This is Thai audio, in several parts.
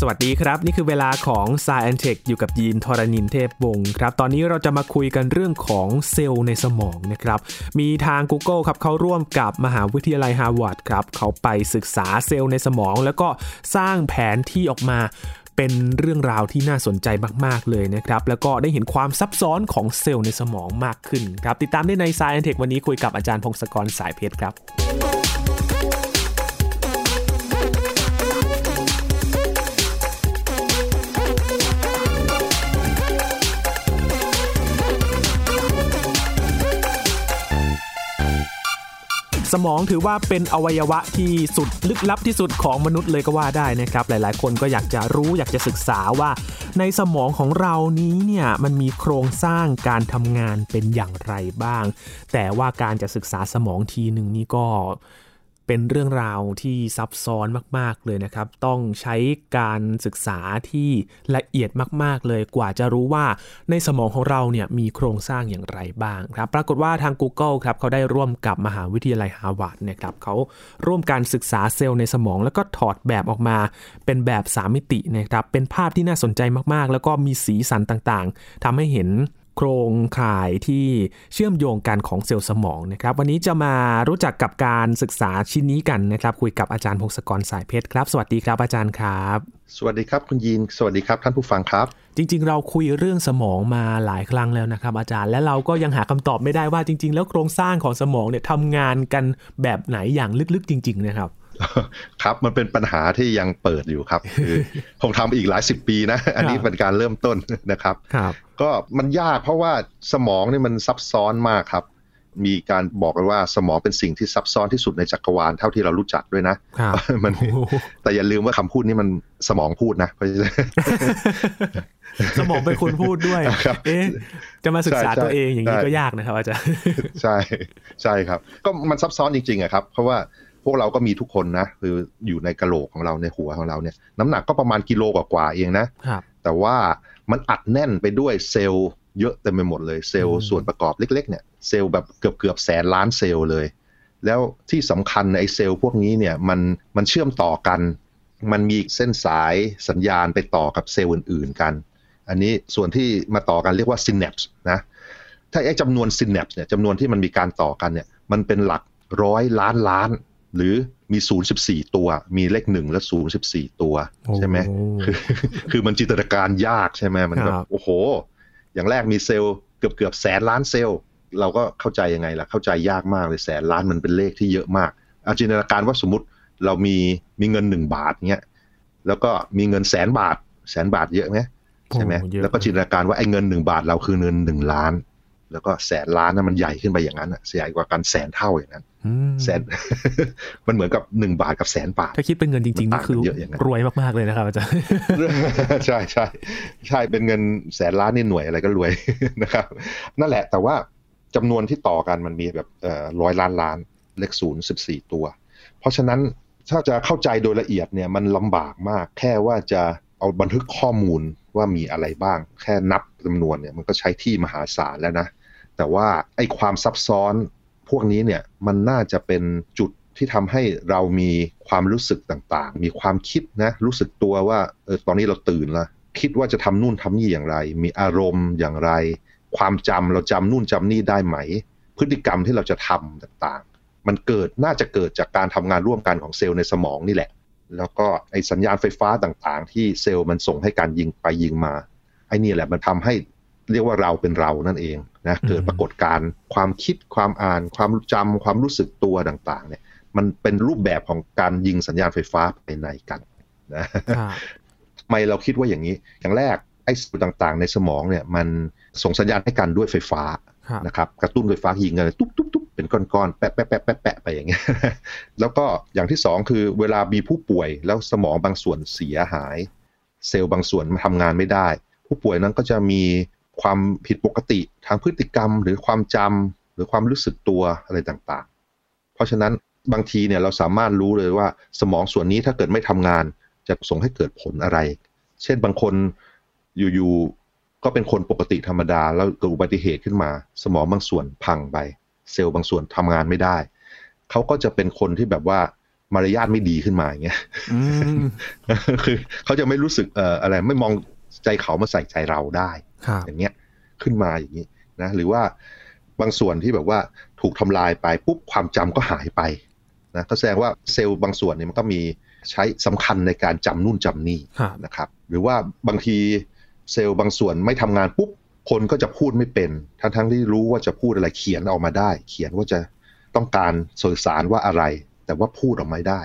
สวัสดีครับ นี่คือเวลาของ s ายแอนเทคอยู่กับยีนทรณินเทพวงศ์ครับ ตอนนี้เราจะมาคุยกันเรื่องของเซลล์ในสมองนะครับ มีทาง Google ครับเขาร่วมกับมหาวิทยาลัยฮาร์วาร์ดครับ เขาไปศึกษาเซลล์ในสมอง แล้วก็สร้างแผนที่ออกมาเป็นเรื่องราวที่น่าสนใจมาก ๆ เลยนะครับ แล้วก็ได้เห็นความซับซ้อนของเซลล์ในสมองมากขึ้นครับ ติดตามได้ใน s ายแอนเทควันนี้คุยกับอาจารย์พงศกรสายเพชรครับ สมองถือว่าเป็นอวัยวะที่สุดลึกลับที่สุดของมนุษย์เลยก็ว่าได้นะครับ หลายๆ คนก็อยากจะรู้อยากจะศึกษาว่า ในสมองของเรานี้เนี่ยมันมีโครงสร้างการทำงานเป็นอย่างไรบ้าง แต่ว่าการจะศึกษาสมองทีหนึ่งนี่ก็ เป็นเรื่องราวที่ซับซ้อนมาก ๆ เลยนะครับ ต้องใช้การศึกษาที่ละเอียดมาก ๆ เลยกว่าจะรู้ว่าในสมองของเราเนี่ยมีโครงสร้างอย่างไรบ้างครับ ปรากฏว่าทาง Google ครับเขาได้ร่วมกับมหาวิทยาลัยฮาร์วาร์ดนะครับเขาร่วมการศึกษาเซลล์ในสมอง แล้วก็ถอดแบบออกมา เป็นแบบ 3 มิตินะครับเป็นภาพที่น่าสนใจมากๆ แล้วก็มีสีสันต่างๆทำให้เห็น โครงข่ายที่เชื่อมโยงกันของเซลล์สมองนะครับ วันนี้จะมารู้จักกับการศึกษาชิ้นนี้กันนะครับ คุยกับอาจารย์พงศกรสายเพชรครับ สวัสดีครับอาจารย์ครับ สวัสดีครับคุณยีน สวัสดีครับท่านผู้ฟังครับ จริง ๆ เราคุยเรื่องสมองมาหลายครั้งแล้วนะครับ อาจารย์และเราก็ยังหาคำตอบไม่ได้ว่าจริง ๆ แล้วโครงสร้างของสมองเนี่ยทำงานกันแบบไหนอย่างลึกๆ จริง ๆ นะครับ ครับมันเป็นปัญหาที่ยังเปิดอยู่ครับ คือคงทำอีกหลายสิบปีนะ อันนี้เป็นการเริ่มต้นนะครับครับ ก็มันยากเพราะว่าสมองนี่มันซับซ้อนมากครับ มีการบอกกันว่าสมองเป็นสิ่งที่ซับซ้อนที่สุดในจักรวาลเท่าที่เรารู้จักด้วยนะมันแต่อย่าลืมว่าคำพูดนี้มันสมองพูดนะเพราะสมองเป็นคนพูดด้วย เอ๊ะ จะมาศึกษาตัวเองอย่างนี้ก็ยากนะครับอาจารย์ ใช่ ใช่ครับ ก็มันซับซ้อนจริงๆอะครับ เพราะว่าพ วกเราก็มีทุกคนนะ คืออยู่ในกระโหลกของเราในหัวของเราเนี่ย น้ำหนักก็ประมาณกิโลกว่าๆเองนะแต่ว่ามันอัดแน่นไปด้วยเซลล์เยอะเต็มไปหมดเลยเซลล์ส่วนประกอบเล็ก ๆ เนี่ยเซลล์แบบเกือบเกือบแสนล้านเซลล์เลย แล้วที่สำคัญในเซลล์พวกนี้เนี่ยมันมันเชื่อมต่อกัน มันมีเส้นสายสัญญาณไปต่อกับเซลล์อื่น ๆ กัน อันนี้ส่วนที่มาต่อกันเรียกว่า synapse นะถ้าไอ้จำนวน synapse เนี่ยจำนวนที่มันมีการต่อกันเนี่ยมันเป็นหลักร้อยล้านล้าน หรือมีศูนย์สิบสี่ตัว มีเลขหนึ่งและศูนย์สิบสี่ตัว ใช่ไหมคือคือมันจินตนาการยากใช่ไหมมันแบบโอ้โห อย่างแรกมีเซลล์เกือบเกือบแสนล้านเซลล์ เราก็เข้าใจยังไงล่ะ เข้าใจยากมากเลยแสนล้านมันเป็นเลขที่เยอะมากอาจินตนาการว่าสมมติเรามีมีเงินหนึ่งบาทเนี้ยแล้วก็มีเงินแสนบาท แสนบาทเยอะไหมใช่ไหมแล้วก็จินตนาการว่าไอ้เงินหนึ่งบาทเราคือเงินหนึ่งล้าน แล้วก็แสนล้านนั้นมันใหญ่ขึ้นไปอย่างนั้นอะใหญ่กว่ากันแสนเท่าอย่างนั้นแสนมันเหมือนกับหนึ่งบาทกับแสนบาท ถ้าคิดเป็นเงินจริงๆนี่คือรวยมากๆเลยนะครับอาจารย์ใช่ใช่ใช่เป็นเงินแสนล้านนี่หน่วยอะไรก็รวยนะครับ นั่นแหละแต่ว่าจำนวนที่ต่อกันมันมีแบบร้อยล้านล้านเลขศูนย์สิบสี่ตัว เพราะฉะนั้นถ้าจะเข้าใจโดยละเอียดเนี่ยมันลำบากมาก แค่ว่าจะเอาบันทึกข้อมูลว่ามีอะไรบ้าง แค่นับจำนวนเนี่ยมันก็ใช้ที่มหาศาลแล้วนะ แต่ว่าไอ้ความซับซ้อนพวกนี้เนี่ยมันน่าจะเป็นจุดที่ทำให้เรามีความรู้สึกต่างๆ มีความคิดนะรู้สึกตัวว่าเออตอนนี้เราตื่นละคิดว่าจะทำนู่นทำนี่อย่างไร มีอารมณ์อย่างไร ความจำเราจำนู่นจำนี่ได้ไหม พฤติกรรมที่เราจะทำต่างๆ มันเกิดน่าจะเกิดจากการทำงานร่วมกันของเซลล์ในสมองนี่แหละ แล้วก็ไอสัญญาณไฟฟ้าต่างๆ ที่เซลล์มันส่งให้การยิงไปยิงมาไอนี่แหละมันทำให้เรียกว่าเราเป็นเรานั่นเอง นะเกิดปรากฏการความคิดความอ่าน ความจำความรู้สึกตัวต่างๆ เนี่ย มันเป็นรูปแบบของการยิงสัญญาณไฟฟ้าภายในกันนะทำไมเราคิดว่าอย่างนี้ อย่างแรกไอ้สิ่งต่างๆ ในสมองเนี่ยมันส่งสัญญาณให้กันด้วยไฟฟ้านะครับกระตุ้นไฟฟ้ายิงกันตุ๊บตุ๊บตุ๊บเป็นก้อนๆแปะแปะแปะแปะแปะไปอย่างเงี้ยแล้วก็อย่างที่สองคือเวลามีผู้ป่วยแล้วสมองบางส่วนเสียหาย เซลล์บางส่วนมันทำงานไม่ได้ ผู้ป่วยนั้นก็จะมี ความผิดปกติทางพฤติกรรม หรือความจำหรือความรู้สึกตัวอะไรต่างๆ เพราะฉะนั้นบางทีเนี่ยเราสามารถรู้เลยว่าสมองส่วนนี้ถ้าเกิดไม่ทำงาน จะส่งให้เกิดผลอะไร เช่นบางคนอยู่ๆก็เป็นคนปกติธรรมดา แล้วเกิดอุบัติเหตุขึ้นมา สมองบางส่วนพังไปเซลล์บางส่วนทำงานไม่ได้ เขาก็จะเป็นคนที่แบบว่ามารยาทไม่ดีขึ้นมาอย่างเงี้ยคือเขาจะไม่รู้สึกเอ่ออะไรไม่มองใจเขามาใส่ใจเราได้ อย่างเงี้ยขึ้นมาอย่างนี้นะหรือว่าบางส่วนที่แบบว่าถูกทำลายไปปุ๊บความจำก็หายไปนะก็แสดงว่าเซลล์บางส่วนเนี่ยมันก็มีใช้สำคัญในการจำนู่นจำนี่นะครับหรือว่าบางทีเซลล์บางส่วนไม่ทำงานปุ๊บคนก็จะพูดไม่เป็นทั้งทั้งที่รู้ว่าจะพูดอะไรเขียนออกมาได้ เขียนว่าจะต้องการสื่อสารว่าอะไร แต่ว่าพูดออกมาได้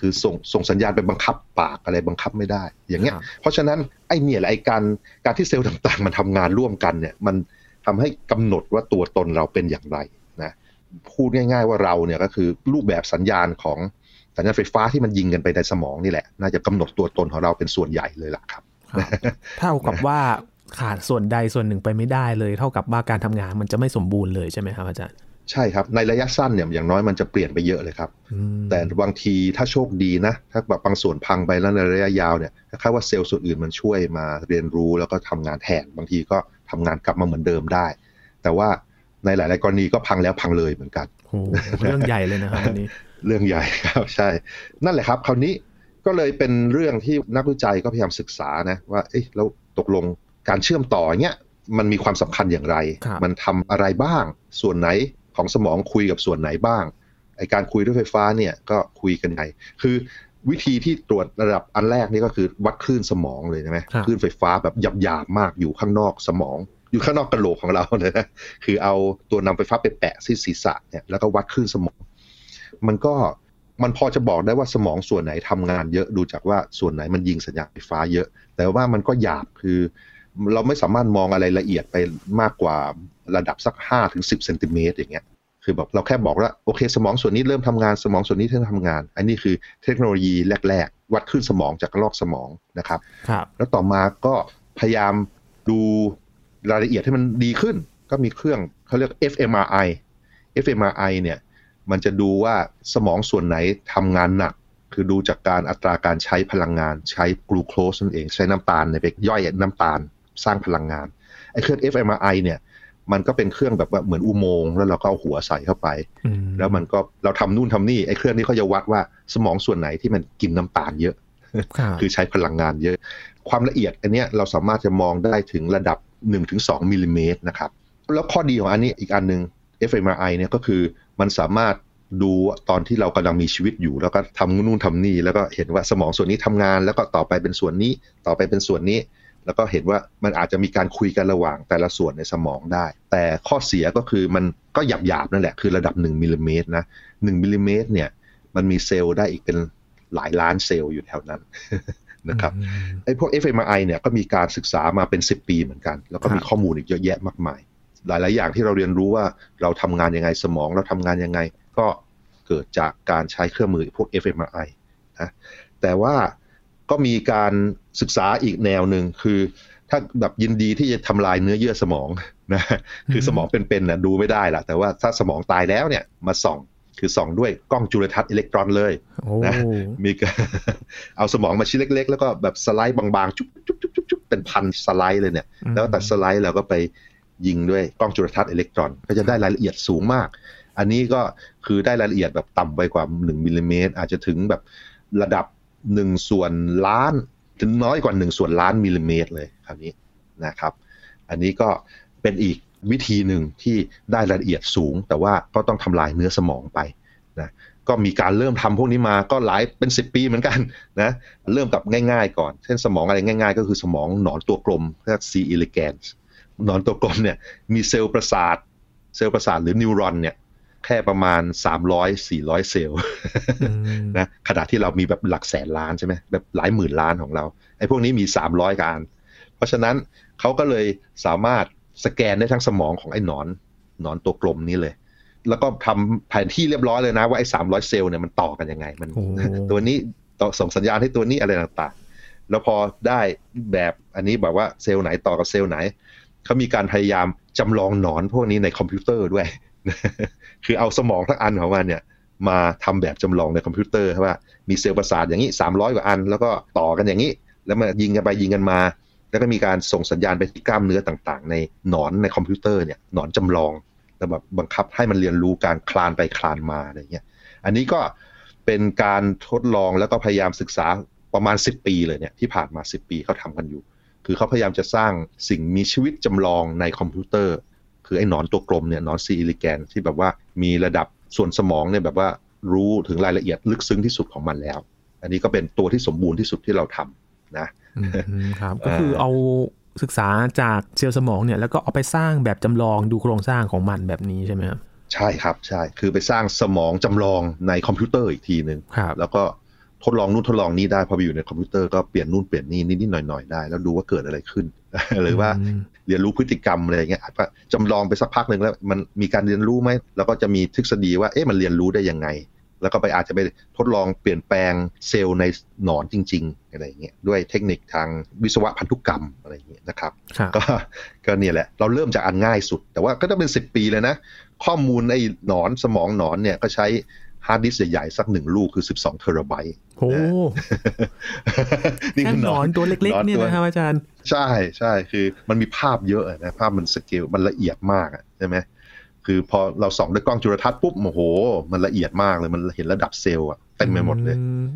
คือส่งส่งสัญญาณไปบังคับปากอะไรบังคับไม่ได้ อย่างเงี้ย เพราะฉะนั้นไอ้เนี่ยไอ้การการที่เซลล์ต่างๆ มันทำงานร่วมกันเนี่ย มันทำให้กำหนดว่าตัวตนเราเป็นอย่างไรนะพูดง่าย ๆ ว่าเราเนี่ยก็คือรูปแบบสัญญาณของสัญญาณไฟฟ้าที่มันยิงกันไปในสมองนี่แหละ น่าจะกำหนดตัวตนของเราเป็นส่วนใหญ่เลยล่ะครับเท่ากับว่าขาดส่วนใดส่วนหนึ่งไปไม่ได้เลย เท่ากับว่าการทำงานมันจะไม่สมบูรณ์เลยใช่ไหมครับอาจารย์ ใช่ครับ ในระยะสั้นเนี่ยอย่างน้อยมันจะเปลี่ยนไปเยอะเลยครับ แต่บางทีถ้าโชคดีนะ ถ้าแบบบางส่วนพังไปแล้วในระยะยาวเนี่ยคล้ายว่าเซลล์ส่วนอื่นมันช่วยมาเรียนรู้แล้วก็ทำงานแทนบางทีก็ทำงานกลับมาเหมือนเดิมได้ แต่ว่าในหลาย ๆ กรณีก็พังแล้วพังเลยเหมือนกันเรื่องใหญ่เลยนะครับอันนี้เรื่องใหญ่ครับใช่ นั่นแหละครับ คราวนี้ก็เลยเป็นเรื่องที่นักวิจัยก็พยายามศึกษานะว่าเอ๊ะแล้วตกลงการเชื่อมต่อเนี้ยมันมีความสำคัญอย่างไร มันทำอะไรบ้าง ส่วนไหน ของสมองคุยกับส่วนไหนบ้างไอการคุยด้วยไฟฟ้าเนี่ยก็คุยกันไง คือวิธีที่ตรวจระดับอันแรกนี่ก็คือวัดคลื่นสมองเลยใช่ไหมคลื่นไฟฟ้าแบบหยาบๆมากอยู่ข้างนอกสมอง อยู่ข้างนอกกระโหลกของเราเลยนะคือเอาตัวนำไฟฟ้าไปแปะที่ศีรษะเนี่ยแล้วก็วัดคลื่นสมอง มันก็มันพอจะบอกได้ว่าสมองส่วนไหนทำงานเยอะดูจากว่าส่วนไหนมันยิงสัญญาณไฟฟ้าเยอะ แต่ว่ามันก็หยาบคือ เราไม่สามารถมองอะไรละเอียดไปมากกว่าระดับสักห้าถึงสิบเซนติเมตรอย่างเงี้ยคือแบบเราแค่บอกว่าโอเค สมองส่วนนี้เริ่มทำงานสมองส่วนนี้เริ่มทำงาน อันนี้คือเทคโนโลยีแรก ๆ วัดคลื่นสมองจากนอกสมองนะครับครับ แล้วต่อมาก็พยายามดูรายละเอียดให้มันดีขึ้น ก็มีเครื่องเขาเรียก fMRI fMRI เนี่ยมันจะดูว่าสมองส่วนไหนทำงานหนัก คือดูจากการอัตราการใช้พลังงานใช้กลูโคสนั่นเองใช้น้ำตาลในไปย่อยน้ำตาล สร้างพลังงานไอ้เครื่อง fMRI เนี่ยมันก็เป็นเครื่องแบบว่าเหมือนอุโมงค์แล้วเราก็เอาหัวใส่เข้าไป แล้วมันก็เราทำนู่นทำนี่ไอ้เครื่องนี้เขาจะวัดว่าสมองส่วนไหนที่มันกินน้ำตาลเยอะ คือใช้พลังงานเยอะ ความละเอียดอันนี้เราสามารถจะมองได้ถึงระดับ 1-2มิลลิเมตรนะครับ แล้วข้อดีของอันนี้อีกอันหนึ่ง fMRI เนี่ยก็คือมันสามารถดูตอนที่เรากำลังมีชีวิตอยู่ แล้วก็ทำนู่นทำนี่แล้วก็เห็นว่าสมองส่วนนี้ทำงาน แล้วก็ต่อไปเป็นส่วนนี้ต่อไปเป็นส่วนนี้ แล้วก็เห็นว่ามันอาจจะมีการคุยกันระหว่างแต่ละส่วนในสมองได้ แต่ข้อเสียก็คือมันก็หยาบหยาบนั่นแหละคือระดับ1มิลลิเมตรนะมิลลิเมตรเนี่ยมันมีเซลล์ได้อีกเป็นหลายล้านเซลล์อยู่แถวนั้นนะครับไอ้พวก fMRI เนี่ยก็มีการศึกษามาเป็น 10 ปีเหมือนกัน แล้วก็มีข้อมูลอีกเยอะแยะมากมาย หลาย ๆ อย่างที่เราเรียนรู้ว่าเราทำงานยังไงสมองเราทำงานยังไง ก็เกิดจากการใช้เครื่องมือพวก fMRI นะแต่ว่าก็มีการ ศึกษาอีกแนวหนึ่งคือ ถ้าแบบยินดีที่จะทำลายเนื้อเยื่อสมองนะคือสมองเป็นๆนะดูไม่ได้ละแต่ว่าถ้าสมองตายแล้วเนี่ยมาส่องคือส่องด้วยกล้องจุลทรรศน์อิเล็กตรอนเลยนะมีการเอาสมองมาชิ้นเล็ก ๆ แล้วก็แบบสไลด์บางๆจุ๊บจุ๊บจุ๊บจุ๊บเป็นพันสไลด์เลยเนี่ย แล้วแต่สไลด์เราก็ไปยิงด้วยกล้องจุลทรรศน์อิเล็กตรอน ก็จะได้รายละเอียดสูงมาก อันนี้ก็คือได้รายละเอียดแบบต่ำไปกว่า 1มิลลิเมตรอาจจะถึงแบบระดับหนึ่งส่วนล้านถึง น้อยกว่าหนึ่งส่วนล้านมิลลิเมตรเลยคราวนี้นะครับ อันนี้ก็เป็นอีกวิธีหนึ่งที่ได้รายละเอียดสูง แต่ว่าก็ต้องทำลายเนื้อสมองไปนะก็มีการเริ่มทำพวกนี้มาก็หลายเป็นสิบปีเหมือนกันนะเริ่มกับง่ายๆก่อน เช่นสมองอะไรง่าย ๆ ก็คือสมองหนอนตัวกลมเรียก C elegans หนอนตัวกลมเนี่ยมีเซลล์ประสาทเซลล์ประสาทหรือนิวรอนเนี่ย แค่ประมาณสามร้อยสี่ร้อยเซลล์นะขณะที่เรามีแบบหลักแสนล้านใช่ไหมแบบหลายหมื่นล้านของเราไอ้พวกนี้มีสามร้อยการ เพราะฉะนั้นเขาก็เลยสามารถสแกนได้ทั้งสมองของไอ้หนอนหนอนตัวกลมนี้เลย แล้วก็ทำแผนที่เรียบร้อยเลยนะ ว่าไอ้สามร้อยเซลล์เนี่ยมันต่อกันยังไง มันตัวนี้ต่อส่งสัญญาณให้ตัวนี้อะไรต่างๆ แล้วพอได้แบบอันนี้แบบว่าเซลล์ไหนต่อกับเซลล์ไหนเขามีการพยายามจำลองหนอนพวกนี้ในคอมพิวเตอร์ด้วย คือเอาสมองทั้งอันของมันเนี่ยมาทำแบบจำลองในคอมพิวเตอร์ว่ามีเซลล์ประสาทอย่างนี้สามร้อยกว่าอัน แล้วก็ต่อกันอย่างนี้ แล้วมายิงกันไปยิงกันมา แล้วก็มีการส่งสัญญาณไปที่กล้ามเนื้อต่างๆ ในหนอนในคอมพิวเตอร์เนี่ยหนอนจำลองแล้วแบบบังคับให้มันเรียนรู้การคลานไปคลานมาอะไรเงี้ยอันนี้ก็เป็นการทดลองแล้วก็พยายามศึกษาประมาณ 10 ปีเลยเนี่ยที่ผ่านมา 10 ปีเขาทำกันอยู่ คือเขาพยายามจะสร้างสิ่งมีชีวิตจำลองในคอมพิวเตอร์ คือไอ้หนอนตัวกลมเนี่ยหนอน C. elegans ที่แบบว่ามีระดับส่วนสมองเนี่ยแบบว่ารู้ถึงรายละเอียดลึกซึ้งที่สุดของมันแล้ว อันนี้ก็เป็นตัวที่สมบูรณ์ที่สุดที่เราทำนะอืมครับ ก็คือเอาศึกษาจากเซลล์สมองเนี่ยแล้วก็เอาไปสร้างแบบจำลองดูโครงสร้างของมันแบบนี้ใช่ไหมครับ ใช่ครับ ใช่ คือไปสร้างสมองจำลองในคอมพิวเตอร์อีกทีหนึ่งครับแล้วก็ ทดลองนู่นทดลองนี่ได้พอไปอยู่ในคอมพิวเตอร์ก็เปลี่ยนนู่นเปลี่ยนนี่นิดๆหน่อยๆได้ แล้วดูว่าเกิดอะไรขึ้น หรือว่าอืมเรียนรู้พฤติกรรมอะไรอย่างเงี้ยอาจจะจำลองไปสักพักหนึ่งแล้วมันมีการเรียนรู้ไหมแล้วก็จะมีทฤษฎีว่าเอ๊ะมันเรียนรู้ได้ยังไง แล้วก็ไปอาจจะไปทดลองเปลี่ยนแปลงเซลล์ในหนอนจริง ๆ อะไรอย่างเงี้ยด้วยเทคนิคทางวิศวะพันธุกรรมอะไรอย่างเงี้ยนะครับครับก็ก็เนี่ยแหละเราเริ่มจากอันง่ายสุด แต่ว่าก็ต้องเป็นสิบปีเลยนะ ข้อมูลไอ้หนอนสมองหนอนเนี่ยก็ใช้ ฮาร์ดดิสก์ใหญ่ๆสักหนึ่งลูกคือ 12 เทราไบต์โอ้นี่แค่คือหนอนตัวเล็กๆเนี่ยนะครับอาจารย์ ใช่ใช่คือมันมีภาพเยอะนะภาพมันสเกลมันละเอียดมากอะใช่ไหมคือพอเราส่องด้วยกล้องจุลทรรศน์ปุ๊บโอ้โห มันละเอียดมากเลยมันเห็นระดับเซลล์อะเต็มไปหมดเลยอืม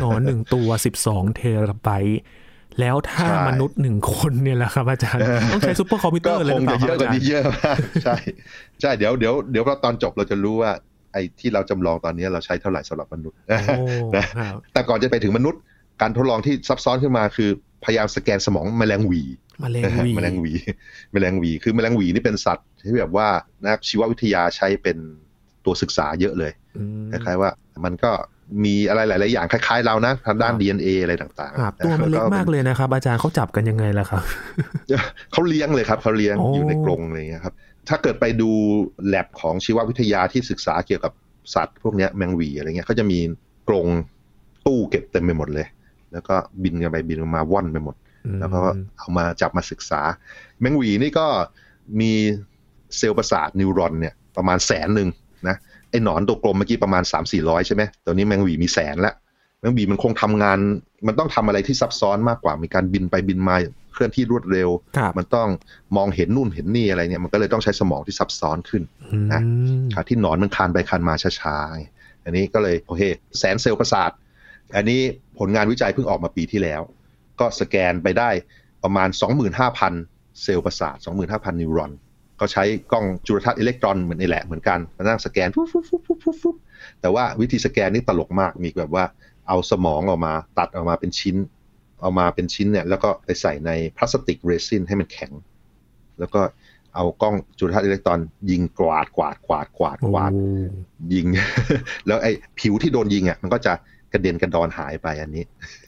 หนอนหนึ่งตัวสิบสองเทราไบต์แล้วถ้าใช่มนุษย์หนึ่งคนเนี่ยแหละครับอาจารย์ ต้องใช้ซูเปอร์คอมพิวเตอร์เลยหรือเปจะล่าครับ ก็คงจะเยอะกว่านี้เยอะมากใช่ ใช่เดี๋ยวเดี๋ยวเดี๋ยวเราตอนจบเราจะรู้ว่า ไอ้ที่เราจำลองตอนนี้เราใช้เท่าไหร่สำหรับมนุษย์อาจารย์โอ้นะครับแต่ก่อนจะไปถึงมนุษย์ การทดลองที่ซับซ้อนขึ้นมาคือพยายามสแกนสมองแมลงหวีมะเร็งหวีแมลงหวีแมลงหวี คือแมลงหวีนี่เป็นสัตว์ที่แบบว่านักชีววิทยาใช้เป็นตัวศึกษาเยอะเลยอืมคล้ายๆว่ามันก็มีอะไรหลาย ๆ อย่างคล้าย ๆ เรานะทางด้านครับ DNA อะไรต่างๆครับตัวมันเล็กมากเลยนะครับ อาจารย์เขาจับกันยังไงล่ะครับเขาเลี้ยงเลยครับเขาเลี้ยงโอ้อยู่ในกรงอะไรอย่างเงี้ยครับ ถ้าเกิดไปดูแลบของชีววิทยาที่ศึกษาเกี่ยวกับสัตว์พวกเนี้ยแมงหวีอะไรเงี้ยเขาจะมีกรงตู้เก็บเต็มไปหมดเลย แล้วก็บินกันไปบินกันมาว่อนไปหมด แล้วก็เอามาจับมาศึกษา แมงหวีนี่ก็มีเซลล์ประสาทนิวรอนเนี่ยประมาณแสนหนึ่งนะไอ้หนอนตัวกลมเมื่อกี้ประมาณ 3 4 0 0 ใช่ไหมตอนนี้แมงหวีมีแสนละแมงหวีมันคงทำงาน มันต้องทำอะไรที่ซับซ้อนมากกว่ามีการบินไปบินมา เคลื่อนที่รวดเร็วครับมันต้องมองเห็นนู่นเห็นนี่อะไรเนี่ยมันก็เลยต้องใช้สมองที่ซับซ้อนขึ้นนะอืมขาที่หนอนมันคานไปคานมาช้าๆไงอันนี้ก็เลยโอเคแสนเซลล์ประสาท อันนี้ผลงานวิจัยเพิ่งออกมาปีที่แล้ว ก็สแกนไปได้ประมาณ 25,000 เซลล์ประสาท 25,000 นิวรอน ก็ใช้กล้องจุลทรรศน์อิเล็กตรอนเหมือนนี่แหละเหมือนกันมานั่งสแกนฟุ๊บฟุ๊บฟุ๊บฟุ๊บฟุ๊บฟุ๊บแต่ว่าวิธีสแกนนี่ตลกมากมีแบบว่าเอาสมองออกมาตัดออกมาเป็นชิ้น เอามาเป็นชิ้นเนี่ยแล้วก็ไปใส่ในพลาสติกเรซินให้มันแข็ง แล้วก็เอากล้องจุลทรรศน์อิเล็กตรอน ยิงกวาดกวาดกวาดกวาดกวาดโอ้ยิง แล้วไอ้ผิวที่โดนยิงอะมันก็จะกระเด็นกระดอนหายไปอันนี้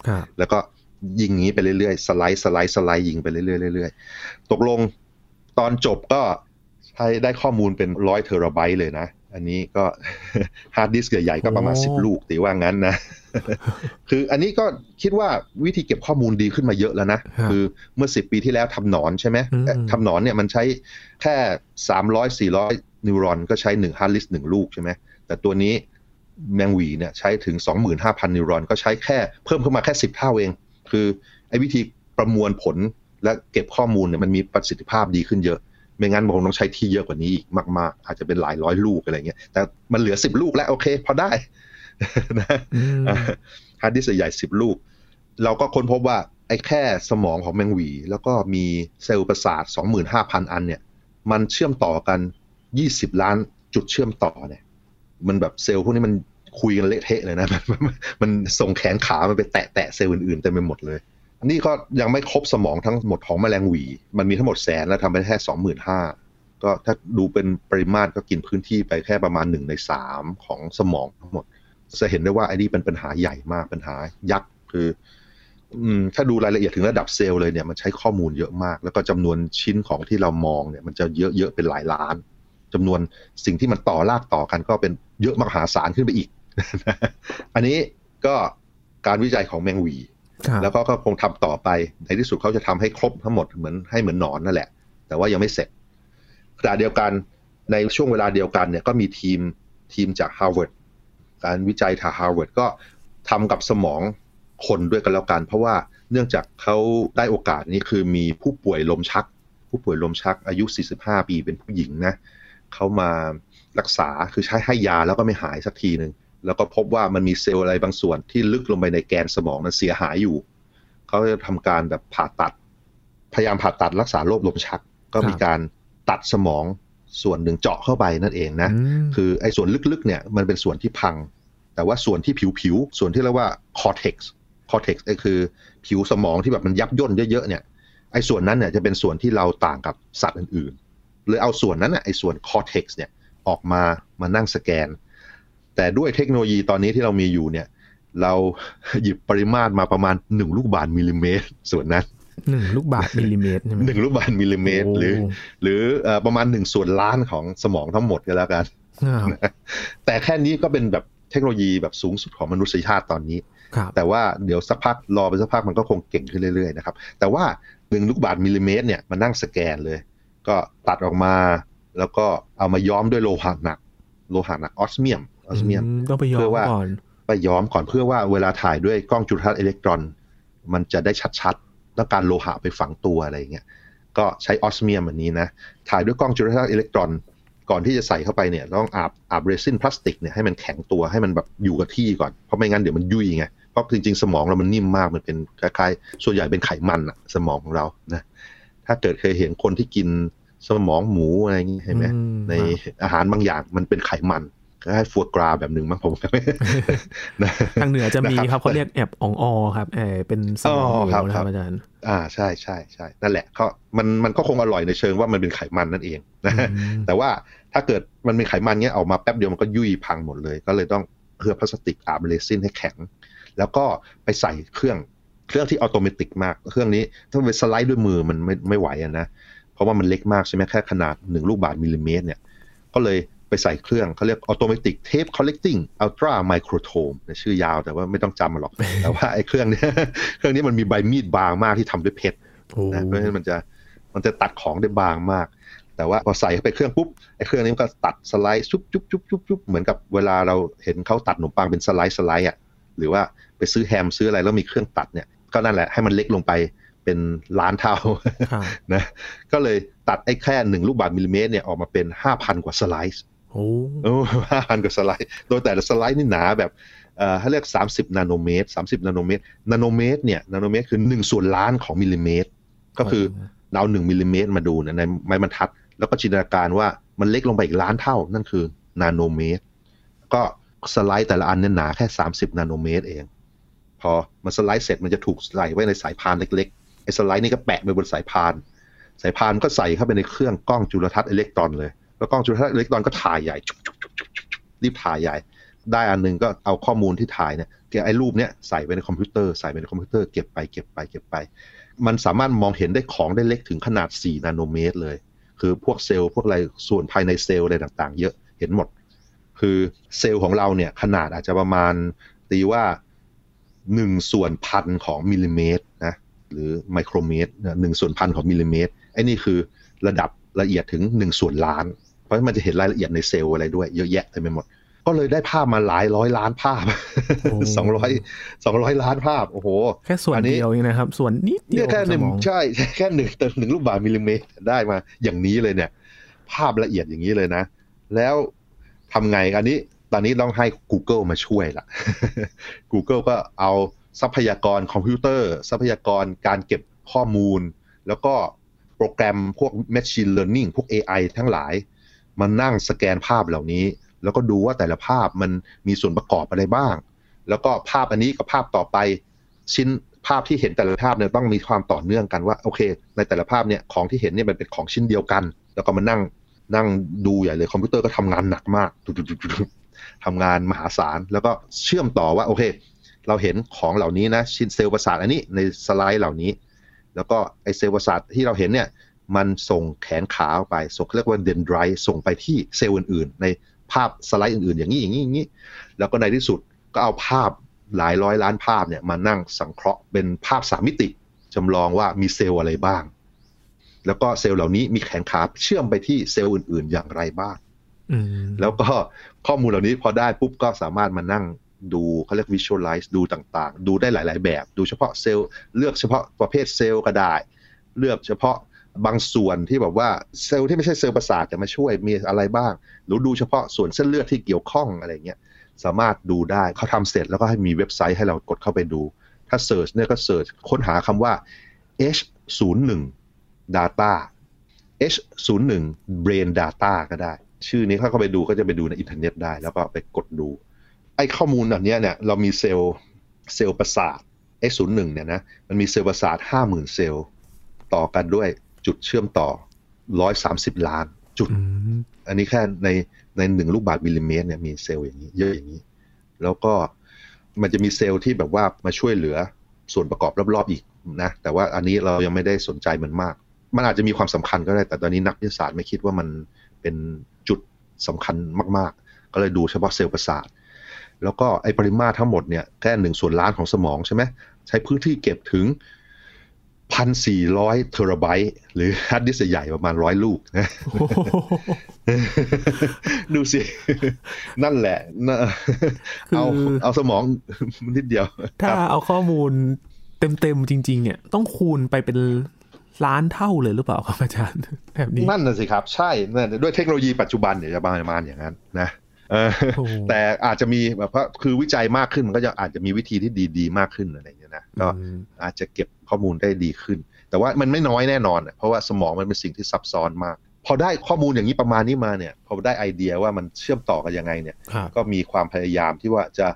ครับแล้วก็ยิงอย่างนี้ไปเรื่อยๆ สไลด์สไลด์สไลด์ยิงไปเรื่อยๆเรื่อยๆตกลงตอนจบก็ใช้ได้ข้อมูลเป็นร้อยเทราไบต์เลยนะ อันนี้ก็ฮาร์ดดิสก์ใหญ่ๆก็ประมาณ10ลูกตีว่างั้นนะ คืออันนี้ก็คิดว่าวิธีเก็บข้อมูลดีขึ้นมาเยอะแล้วนะครับคือเมื่อ10ปีที่แล้วทำหนอนใช่ไหมอืมเอ่อทำหนอนเนี่ยมันใช้แค่300 400 neuron ก็ใช้1ฮาร์ดดิสก์หนึ่งลูกใช่ไหม แต่ตัวนี้แมงหวีเนี่ยใช้ถึง 25,000 neuron ก็ใช้แค่เพิ่มขึ้นมาแค่ 10 เท่าเอง คือไอ้วิธีประมวลผลและเก็บข้อมูลเนี่ยมันมีประสิทธิภาพดีขึ้นเยอะ ไม่งั้นผมต้องใช้ที่เยอะกว่านี้อีกมาก ๆ อาจจะเป็นหลายร้อยลูกอะไรเงี้ยแต่มันเหลือ10ลูกแล้วโอเค พอได้นะอืมฮาร์ดดิสก์ใหญ่10ลูก เราก็ค้นพบว่า ไอ้แค่สมองของแมงหวี แล้วก็มีเซลล์ประสาท 25,000 อันเนี่ย มันเชื่อมต่อกัน 20 ล้านจุดเชื่อมต่อเนี่ย มันแบบเซลล์พวกนี้มันคุยกันเละเทะเลยนะ มันมันมันส่งแขนขา มันไปแตะแตะเซลล์อื่นๆเต็มไปหมดเลยอัน นี้ก็ยังไม่ครบสมองทั้งหมดของแมลงหวี มันมีทั้งหมดแสนแล้วทำไปแค่สองหมื่นห้าก็ถ้าดูเป็นปริมาตรก็กินพื้นที่ไปแค่ประมาณหนึ่งในสามของสมองทั้งหมด จะเห็นได้ว่าไอ้นี่เป็นปัญหาใหญ่มากปัญหายักษ์คือถ้าดูรายละเอียดถึงระดับเซลล์เลยเนี่ยมันใช้ข้อมูลเยอะมาก แล้วก็จำนวนชิ้นของที่เรามองเนี่ยมันจะเยอะๆเป็นหลายล้านจำนวนสิ่งที่มันต่อลากต่อกันก็เป็นเยอะมหาศาลขึ้นไปอีก อันนี้ก็การวิจัยของแมงวี แล้วก็ก็คงทำต่อไปในที่สุดเขาจะทำให้ครบทั้งหมดเหมือนให้เหมือนหนอนนั่นแหละ แต่ว่ายังไม่เสร็จขณะเดียวกันในช่วงเวลาเดียวกันเนี่ยก็มีทีมทีมจาก Harvard การวิจัยทาง Harvard ก็ทำกับสมองคนด้วยกันแล้วกัน เพราะว่าเนื่องจากเขาได้โอกาสนี้คือมีผู้ป่วยลมชัก ผู้ป่วยลมชักอายุ 45 ปีเป็นผู้หญิงนะเขามารักษาคือใช้ให้ยาแล้วก็ไม่หายสักทีหนึ่ง แล้วก็พบว่ามันมีเซลล์อะไรบางส่วนที่ลึกลงไปในแกนสมองนั้นเสียหายอยู่ เขาจะทำการแบบผ่าตัด พยายามผ่าตัดรักษาโรคลมชัก ก็มีการตัดสมองส่วนหนึ่งเจาะเข้าไปนั่นเองนะ คือไอ้ส่วนลึกๆเนี่ยมันเป็นส่วนที่พัง แต่ว่าส่วนที่ผิวๆ ส่วนที่เรียกว่า cortex cortex ก็คือผิวสมองที่แบบมันยับย่นเยอะๆเนี่ยไอ้ส่วนนั้นเนี่ยจะเป็นส่วนที่เราต่างกับสัตว์อื่นๆเลยเอาส่วนนั้นน่ะไอ้ส่วน cortex เนี่ยออกมามานั่งสแกน แต่ด้วยเทคโนโลยีตอนนี้ที่เรามีอยู่เนี่ย เราหยิบปริมาตรมาประมาณหนึ่งลูกบาศก์มิลลิเมตร ส่วนนั้นหนึ่งลูกบาศก์มิลลิเมตรใช่ไหมหนึ่งลูกบาศก์มิลลิเมตร หรือ หรือเอ่อประมาณหนึ่งส่วนล้านของสมองทั้งหมดก็แล้วกันครับแต่แค่นี้ก็เป็นแบบเทคโนโลยีแบบสูงสุดของมนุษยชาติตอนนี้ครับแต่ว่าเดี๋ยวสักพักรอไปสักพักมันก็คงเก่งขึ้นเรื่อยๆนะครับ แต่ว่าหนึ่งลูกบาศก์มิลลิเมตรเนี่ยมานั่งสแกนเลย ก็ตัดออกมา แล้วก็เอามาย้อมด้วยโลหะหนัก โลหะหนักออสเมียม ออสเมียมอืมต้องไปย้อเพื่มอว่าก่อนไปย้อมก่อนเพื่อว่าเวลาถ่ายด้วยกล้องจุลทรรศน์อิเล็กตรอน มันจะได้ชัดๆต้องการโลหะไปฝังตัวอะไรอย่างเงี้ยก็ใช้ออสเมียมอันนี้นะถ่ายด้วยกล้องจุลทรรศน์อิเล็กตรอน ก่อนที่จะใส่เข้าไปเนี่ยต้องอาบอาบเรซินพลาสติกเนี่ยให้มันแข็งตัวให้มันแบบอยู่กับที่ก่อนเพราะไม่งั้นเดี๋ยวมันยุ่ยไงเพราะจริงๆสมองเรามันนิ่มมากมันเป็นคล้ายๆส่วนใหญ่เป็นไขมันอะสมองของเรานะถ้าเกิดเคยเห็นคนที่กินสมองหมูอะไรอย่างงี้เห็นไหมอืมในอาหารบางอย่างมันเป็นไขมันค ล้ายๆฟัวกราแบบหนึ่งมั้งผมนะทางเหนือจะมีนะครับเขาเรียกแอบอ่องออครับเออเป็นสมองหมูอ๋อครับนะครับครับอาจารย์ อ่าใช่ใช่ใช่นั่นแหละเขามันมันก็คงอร่อยในเชิงว่ามันเป็นไขมันนั่นเองนะอืมแต่ว่าถ้าเกิดมันเป็นไขมันเนี้ยออกมาแป๊บเดียวมันก็ยุ่ยพังหมดเลย ก็เลยต้องเคลือบพลาสติกอาบเรซินให้แข็ง แล้วก็ไปใส่เครื่องเครื่องที่อัตโนมัติมาก เครื่องนี้ถ้าไปสไลด์ด้วยมือมันไม่ไม่ไหวอะนะเพราะว่ามันเล็กมากใช่ไหมแค่ขนาดหนึ่งลูกบาศก์มิลลิเมตรเนี่ยก็เลย ไปใส่เครื่องเขาเรียกอัตโนมัติเทป collecting ultra microtome ชื่อยาวแต่ว่าไม่ต้องจำมันหรอก แต่ว่าไอ้เครื่องเนี้ยเครื่องนี้มันมีใบมีดบางมากที่ทำด้วยเพชรโอ้นะเพราะฉะนั้นมันจะมันจะตัดของได้บางมาก แต่ว่าพอใส่เข้าไปเครื่องปุ๊บไอ้เครื่องนี้มันก็ตัดสไลด์ชุบชุบชุบชุบชุบเหมือนกับเวลาเราเห็นเขาตัดขนมปังเป็นสไลด์สไลด์อะหรือว่าไปซื้อแฮมซื้ออะไรแล้วมีเครื่องตัดเนี่ยก็นั่นแหละให้มันเล็กลงไปเป็นล้านเท่าครับนะก็เลยตัดไอ้แค่หนึ่งลูกบาศก์มิลลิเมตรเนี่ยออกมาเป็นห้าพันกว่าสไลด์ โอ้โอ้ห้าพันกว่าสไลด์ โดยแต่ละสไลด์นี่หนาแบบเอ่อเขาเรียก 30 นาโนเมตร 30 นาโนเมตร นาโนเมตรเนี่ย นาโนเมตรคือ 1 ส่วนล้านของมิลลิเมตร ก็คือเรา1มิลลิเมตรมาดูนะในไม้บรรทัด แล้วก็จินตนาการว่ามันเล็กลงไปอีกล้านเท่า นั่นคือนาโนเมตร ก็สไลด์แต่ละอันเนี่ยหนาแค่ 30 นาโนเมตรเอง พอมันสไลด์เสร็จมันจะถูกใส่ไว้ในสายพานเล็กๆ ไอ้สไลด์นี่ก็แปะไปบนสายพาน สายพานก็ใส่เข้าไปในเครื่องกล้องจุลทรรศน์อิเล็กตรอนเลย แล้วกล้องจุลทรรศน์อิเล็กตรอนก็ถ่ายใหญ่รีบถ่ายใหญ่ ได้อันหนึ่งก็เอาข้อมูลที่ถ่ายเนี่ยเนี่ยไอ้รูปเนี้ยใส่ไปในคอมพิวเตอร์ใส่ไปในคอมพิวเตอร์เก็บไปเก็บไปเก็บไป มันสามารถมองเห็นได้ของได้เล็กถึงขนาด 4 นาโนเมตรเลย คือพวกเซลล์พวกอะไรส่วนภายในเซลล์อะไรต่างๆ เยอะเห็นหมด คือเซลล์ของเราเนี่ยขนาดอาจจะประมาณตีว่าหนึ่งส่วนพันของมิลลิเมตรนะหรือไมโครเมตรหนึ่งส่วนพันของมิลลิเมตรไอ้นี่คือระดับละเอียดถึงหนึ่งส่วนล้าน เพราะฉะนั้นมันจะเห็นรายละเอียดในเซลล์อะไรด้วยเยอะแยะเต็มไปหมด ก็เลยได้ภาพมาหลายร้อยล้านภาพสองร้อยสองร้อยล้านภาพโอ้โหแค่ส่วนอันนี้เดียวเองนะครับ ส่วนนิดเดีเนี่ยแค่ของหนึ่งสมองใช่ใช่แค่หนึ่งเติมหนึ่งลูกบาศก์มิลลิเมตรได้มาอย่างนี้เลยเนี่ย ภาพละเอียดอย่างนี้เลยนะ แล้วทำไงอันนี้ ตอนนี้ต้องให้ Google มาช่วยละ Google ก็เอาทรัพยากรคอมพิวเตอร์ ทรัพยากรการเก็บข้อมูล แล้วก็โปรแกรมพวก Machine Learning พวก AI ทั้งหลาย มานั่งสแกนภาพเหล่านี้ แล้วก็ดูว่าแต่ละภาพมันมีส่วนประกอบอะไรบ้าง แล้วก็ภาพอันนี้กับภาพต่อไป ชิ้นภาพที่เห็นแต่ละภาพเนี่ยต้องมีความต่อเนื่องกันว่าโอเค ในแต่ละภาพเนี่ยของที่เห็นเนี่ยมันเป็นของชิ้นเดียวกัน แล้วก็มานั่งนั่งดูใหญ่เลยคอมพิวเตอร์ก็ทำงานหนักมากทำงานมหาศาลแล้วก็เชื่อมต่อว่าโอเค เราเห็นของเหล่านี้นะชิ้นเซลล์ประสาทอันนี้ในสไลด์เหล่านี้ แล้วก็ไอเซลล์ประสาทที่เราเห็นเนี่ย มันส่งแขนขาออกไป ส่งเรียกว่า dendrite ส่งไปที่เซลล์อื่นๆ ในภาพสไลด์อื่นๆ อย่างนี้อย่างนี้อย่างนี้ แล้วก็ในที่สุดก็เอาภาพหลายร้อยล้านภาพเนี่ยมานั่งสังเคราะห์เป็นภาพสามมิติจำลองว่ามีเซลล์อะไรบ้าง แล้วก็เซลล์เหล่านี้มีแขนขาเชื่อมไปที่เซลล์อื่น ๆ อย่างไรบ้างอืมแล้วก็ข้อมูลเหล่านี้พอได้ปุ๊บก็สามารถมานั่งดูเขาเรียก visualize ดูต่างๆ ดูได้หลาย ๆ แบบ ดูเฉพาะเซลล์ เลือกเฉพาะประเภทเซลล์ก็ได้ เลือกเฉพาะ บางส่วนที่แบบว่าเซลล์ที่ไม่ใช่เซลล์ประสาทจะมาช่วยมีอะไรบ้าง หรือดูเฉพาะส่วนเส้นเลือดที่เกี่ยวข้องอะไรเงี้ยสามารถดูได้เขาทำเสร็จแล้วก็ให้มีเว็บไซต์ให้เรากดเข้าไปดู ถ้า search เนี่ยก็ search ค้นหาคำว่า H01 data H01 brain data ก็ได้ ชื่อนี้ถ้าเข้าไปดูก็จะไปดูในอินเทอร์เน็ตได้ แล้วก็ไปกดดู ไอ้ข้อมูลแบบนี้เนี่ยเรามีเซลล์เซลล์ประสาท H01 เนี่ยนะมันมีเซลล์ประสาท 50,000 เซลล์ต่อกันด้วย จุดเชื่อมต่อ 130 ล้านจุดอืมอันนี้แค่ในในหนึ่งลูกบาศก์มิลลิเมตรเนี่ยมีเซลล์อย่างนี้ เยอะอย่างนี้ แล้วก็มันจะมีเซลล์ที่แบบว่ามาช่วยเหลือส่วนประกอบรอบๆอีกนะ แต่ว่าอันนี้เรายังไม่ได้สนใจมันมาก มันอาจจะมีความสำคัญก็ได้ แต่ตอนนี้นักวิทยาศาสตร์ไม่คิดว่ามันเป็นจุดสำคัญมาก ๆ ก็เลยดูเฉพาะเซลล์ประสาท แล้วก็ไอปริมาตรทั้งหมดเนี่ยแค่หนึ่งส่วนล้านของสมองใช่ไหมใช้พื้นที่เก็บถึง พันสี่ร้อยเทราไบต์หรือฮาร์ดดิสก์ใหญ่ประมาณร้อยลูกนะโอ้โหดูสิ นั่นแหละนะเอาเอาสมองนิดเดียว ถ้าครับเอาข้อมูลเต็มๆจริง ๆ เนี่ย ต้องคูณไปเป็นล้านเท่าเลยหรือเปล่าครับอาจารย์แบบนี้นั่นน่ะสิครับ ใช่นั่นด้วยเทคโนโลยีปัจจุบันเนี่ยจะประมาณอย่างนั้นนะเออโอ้แต่อาจจะมีแบบว่าคือวิจัยมากขึ้นมันก็จะอาจจะมีวิธีที่ดี ๆ มากขึ้นอะไรอย่างเงี้ย นะก็อืมอาจจะเก็บข้อมูลได้ดีขึ้น แต่ว่ามันไม่น้อยแน่นอนอะเพราะว่าสมองมันเป็นสิ่งที่ซับซ้อนมาก พอได้ข้อมูลอย่างนี้ประมาณนี้มาเนี่ยพอได้ไอเดียว่ามันเชื่อมต่อกันยังไงเนี่ยครับก็มีความพยายามที่ว่าจะ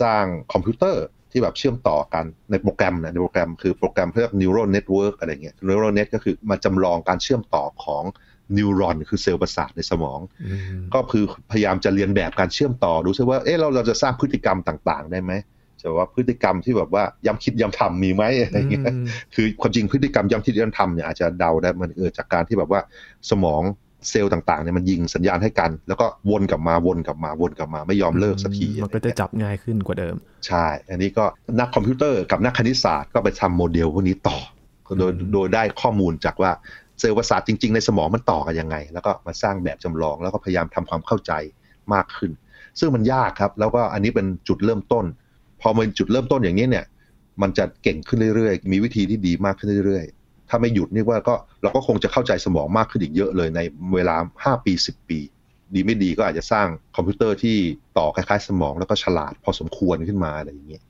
สร้างคอมพิวเตอร์ที่แบบเชื่อมต่อกันในโปรแกรมนะในโปรแกรมคือโปรแกรมเรียก neural network อะไรเงี้ย neural net ก็คือมาจำลองการเชื่อมต่อของ neuron คือเซลล์ประสาทในสมองอืมก็คือพยายามจะเลียนแบบการเชื่อมต่อดูซิว่าเออเราเราจะสร้างพฤติกรรมต่าง ๆ ได้ไหม จะว่าพฤติกรรมที่แบบว่าย้ำคิดย้ำทำมีไหมอะไรเงี้ยอืมคือความจริงพฤติกรรมย้ำคิดย้ำทำเนี่ยอาจจะเดาได้มันเกิดจากการที่แบบว่าสมองเซลล์ต่างๆเนี่ยมันยิงสัญญาณให้กัน แล้วก็วนกลับมาวนกลับมาวนกลับมาไม่ยอมเลิกสักทีมันก็จะจับง่ายขึ้นกว่าเดิม ใช่ อันนี้ก็นักคอมพิวเตอร์กับนักคณิตศาสตร์ก็ไปทำโมเดลพวกนี้ต่อโดยอืมโดยได้ข้อมูลจากว่าเซลล์ประสาทจริง ๆ ในสมองมันต่อกันยังไง แล้วก็มาสร้างแบบจำลองแล้วก็พยายามทำความเข้าใจมากขึ้น ซึ่งมันยากครับ แล้วก็อันนี้เป็นจุดเริ่มต้นพ อมันจุดเริ่มต้นอย่างนี้เนี่ย มันจะเก่งขึ้นเรื่อยๆ มีวิธีที่ดีมากขึ้นเรื่อยๆ ถ้าไม่หยุดนี่ว่าก็เราก็คงจะเข้าใจสมองมากขึ้นอีกเยอะเลยในเวลา 5 ปี 10 ปี ดีไม่ดีก็อาจจะสร้างคอมพิวเตอร์ที่ต่อคล้ายๆ สมองแล้วก็ฉลาดพอสมควรขึ้นมาอะไรอย่างเงี้ย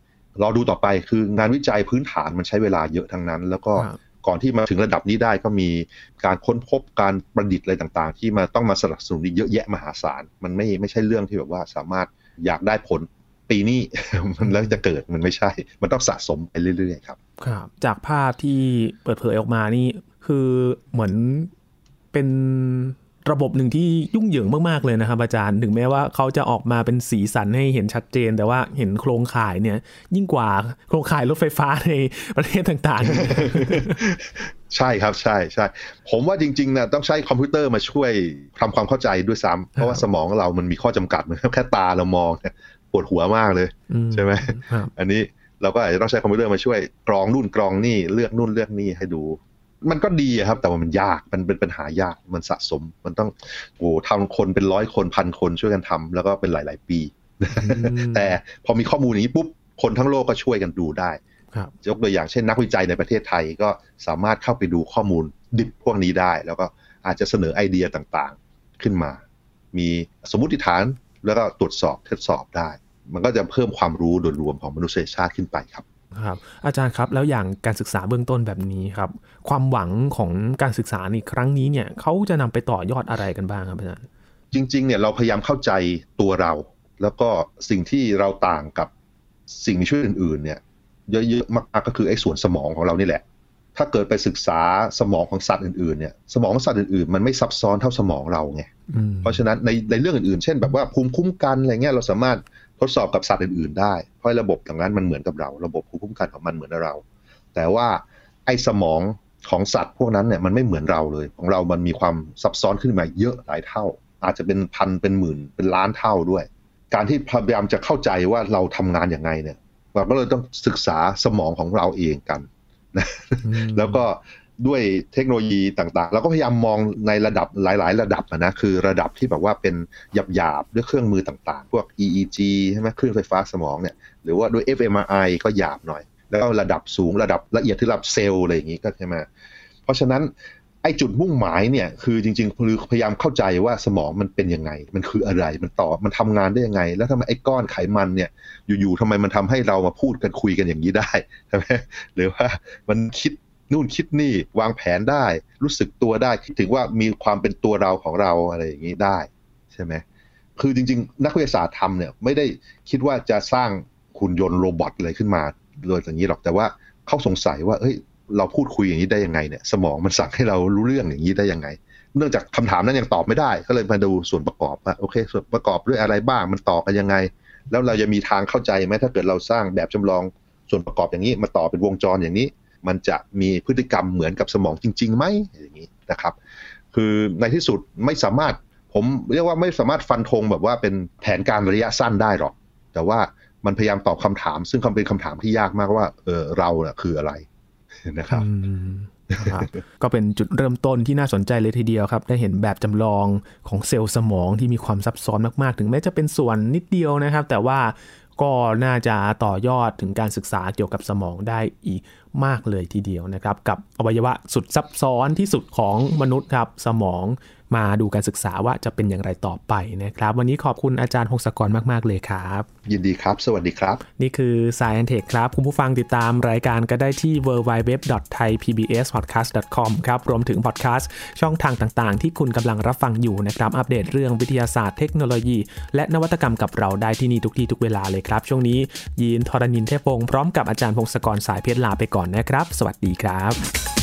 รอดูต่อไปคืองานวิจัยพื้นฐานมันใช้เวลาเยอะทั้งนั้น แล้วก็ครับก่อนที่มาถึงระดับนี้ได้ก็มีการค้นพบการประดิษฐ์อะไรต่างๆ ที่มาต้องมาสนับสนุนอีกเยอะแยะมหาศาล มันไม่ไม่ใช่เรื่องที่แบบว่าสามารถอยากได้ผล ปีนี้มันแล้วจะเกิดมันไม่ใช่ มันต้องสะสมไปเรื่อยๆครับ ครับ จากภาพที่เปิดเผยออกมานี่ คือเหมือนเป็นระบบหนึ่งที่ยุ่งเหยิงมาก ๆ เลยนะครับ อาจารย์ถึงแม้ว่าเขาจะออกมาเป็นสีสันให้เห็นชัดเจน แต่ว่าเห็นโครงข่ายเนี่ย ยิ่งกว่าโครงข่ายรถไฟฟ้าในประเทศต่างใช่ครับใช่ใช่ผมว่าจริงๆนะต้องใช้คอมพิวเตอร์มาช่วยทำความเข้าใจด้วยซ้ำเพราะว่าสมองเรามันมีข้อจำกัดเหมือนแค่ตาเรามองเนี่ยป วดหัวมากเลยๆอืใช่ไหมครับอันนี้เราก็อาจจะต้องใช้คอมพิวเตอร์มาช่วยกรองนู่นกรองนี่เลือกนู่นเลือกนี่ให้ดู มันก็ดีอะครับ แต่ว่ามันยากมันเป็นปัญหายากมันสะสม มันต้องโอ้ทำคนเป็นร้อยคนพันคนช่วยกันทำแล้วก็เป็นหลาย ๆ ปี แต่พอมีข้อมูลอย่างนี้ปุ๊บคนทั้งโลกก็ช่วยกันดูได้ครับยกตัวอย่างเช่นนักวิจัยในประเทศไทยก็สามารถเข้าไปดูข้อมูลดิบพวกนี้ได้ แล้วก็อาจจะเสนอไอเดียต่างๆขึ้นมา มีสมมติฐานแล้วก็ตรวจสอบทดสอบได้ มันก็จะเพิ่มความรู้โดยรวมของมนุษยชาติขึ้นไปครับครับอาจารย์ครับแล้วอย่างการศึกษาเบื้องต้นแบบนี้ครับ ความหวังของการศึกษาในครั้งนี้เนี่ยเขาจะนำไปต่อยอดอะไรกันบ้างครับอาจารย์จริงๆเนี่ยเราพยายามเข้าใจตัวเรา แล้วก็สิ่งที่เราต่างกับสิ่งมีชีวิตอื่นๆเนี่ยเยอะๆมากๆก็คือไอ้ส่วนสมองของเรานี่แหละ ถ้าเกิดไปศึกษาสมองของสัตว์อื่นๆเนี่ยสมองของสัตว์อื่นๆ มันไม่ซับซ้อนเท่าสมองเราไงอืมเพราะฉะนั้นในในเรื่องอื่นๆ เช่น แบบว่าภูมิคุ้มกันอะไรเงี้ยเราสามารถ ทดสอบกับสัตว์อื่นๆได้ เพราะระบบอย่างนั้นมันเหมือนกับเรา ระบบภูมิคุ้มกันของมันเหมือนเรา แต่ว่าไอ้สมองของสัตว์พวกนั้นเนี่ยมันไม่เหมือนเราเลย ของเรามันมีความซับซ้อนขึ้นมาเยอะหลายเท่า อาจจะเป็นพันเป็นหมื่นเป็นล้านเท่าด้วย การที่พยายามจะเข้าใจว่าเราทำงานอย่างไงเนี่ยเราก็เลยต้องศึกษาสมองของเราเองกันอืมแล้วก็ ด้วยเทคโนโลยีต่างๆ เราก็พยายามมองในระดับหลาย ๆ ระดับนะคือระดับที่แบบว่าเป็นหยาบๆด้วยเครื่องมือต่างๆ พวก EEG ใช่ไหมเครื่องไฟฟ้าสมองเนี่ยหรือว่าด้วย fMRI ก็หยาบหน่อย แล้วก็ระดับสูงระดับละเอียดที่ระดับเซลล์อะไรอย่างนี้ก็ใช่ไหมเพราะฉะนั้นไอ้จุดมุ่งหมายเนี่ยคือจริงๆคือพยายามเข้าใจว่าสมองมันเป็นยังไง มันคืออะไรมันต่อมันทำงานได้ยังไง แล้วทำไมไอ้ก้อนไขมันเนี่ยอยู่ๆทำไมมันทำให้เรามาพูดกันคุยกันอย่างนี้ได้ใช่ไหมหรือว่ามันคิด นู่นคิดนี่วางแผนได้ รู้สึกตัวได้คิดถึงว่ามีความเป็นตัวเราของเราอะไรอย่างนี้ได้ใช่ไหมคือจริง ๆ นักวิทยาศาสตร์ทำเนี่ยไม่ได้คิดว่าจะสร้างหุ่นยนต์โรบอทอะไรขึ้นมาเลยอย่างนี้หรอกแต่ว่าเขาสงสัยว่าเฮ้ยเราพูดคุยอย่างนี้ได้ยังไงเนี่ยสมองมันสั่งให้เรารู้เรื่องอย่างนี้ได้ยังไง เนื่องจากคำถามนั้นยังตอบไม่ได้ ก็เลยมาดูส่วนประกอบว่าโอเค ส่วนประกอบด้วยอะไรบ้างมันต่อกันยังไง แล้วเราจะมีทางเข้าใจไหมถ้าเกิดเราสร้างแบบจำลองส่วนประกอบอย่างนี้มาต่อเป็นวงจรอย่างนี้ มันจะมีพฤติกรรมเหมือนกับสมองจริงๆไหมอย่างนี้นะครับ คือในที่สุดไม่สามารถผมเรียกว่าไม่สามารถฟันธงแบบว่าเป็นแผนการระยะสั้นได้หรอก แต่ว่ามันพยายามตอบคำถาม ซึ่งคำเป็นคำถามที่ยากมากว่าเออเราคืออะไรนะครับก็เป็นจุดเริ่มต้นที่น่าสนใจเลยทีเดียวครับ ได้เห็นแบบจำลองของเซลล์สมองที่มีความซับซ้อนมากๆ ถึงแม้จะเป็นส่วนนิดเดียวนะครับ แต่ว่าก็น่าจะต่อยอดถึงการศึกษาเกี่ยวกับสมองได้อีก มากเลยทีเดียวนะครับ กับอวัยวะสุดซับซ้อนที่สุดของมนุษย์ครับ สมอง มาดูการศึกษาว่าจะเป็นอย่างไรต่อไปนะครับ วันนี้ขอบคุณอาจารย์พงศกรมาก ๆ เลยครับ ยินดีครับ สวัสดีครับ นี่คือ Science Tech ครับ คุณผู้ฟังติดตามรายการก็ได้ที่ www.thaipbspodcast.com ครับ รวมถึงพอดแคสต์ช่องทางต่าง ๆ ที่คุณกำลังรับฟังอยู่นะครับ อัปเดตเรื่องวิทยาศาสตร์เทคโนโลยี และนวัตกรรมกับเราได้ที่นี่ทุกที่ทุกเวลาเลยครับ ช่วงนี้ยีนทรณินเทพงศ์พร้อมกับอาจารย์พงศกรสายเพชรลาไปก่อนนะครับ สวัสดีครับ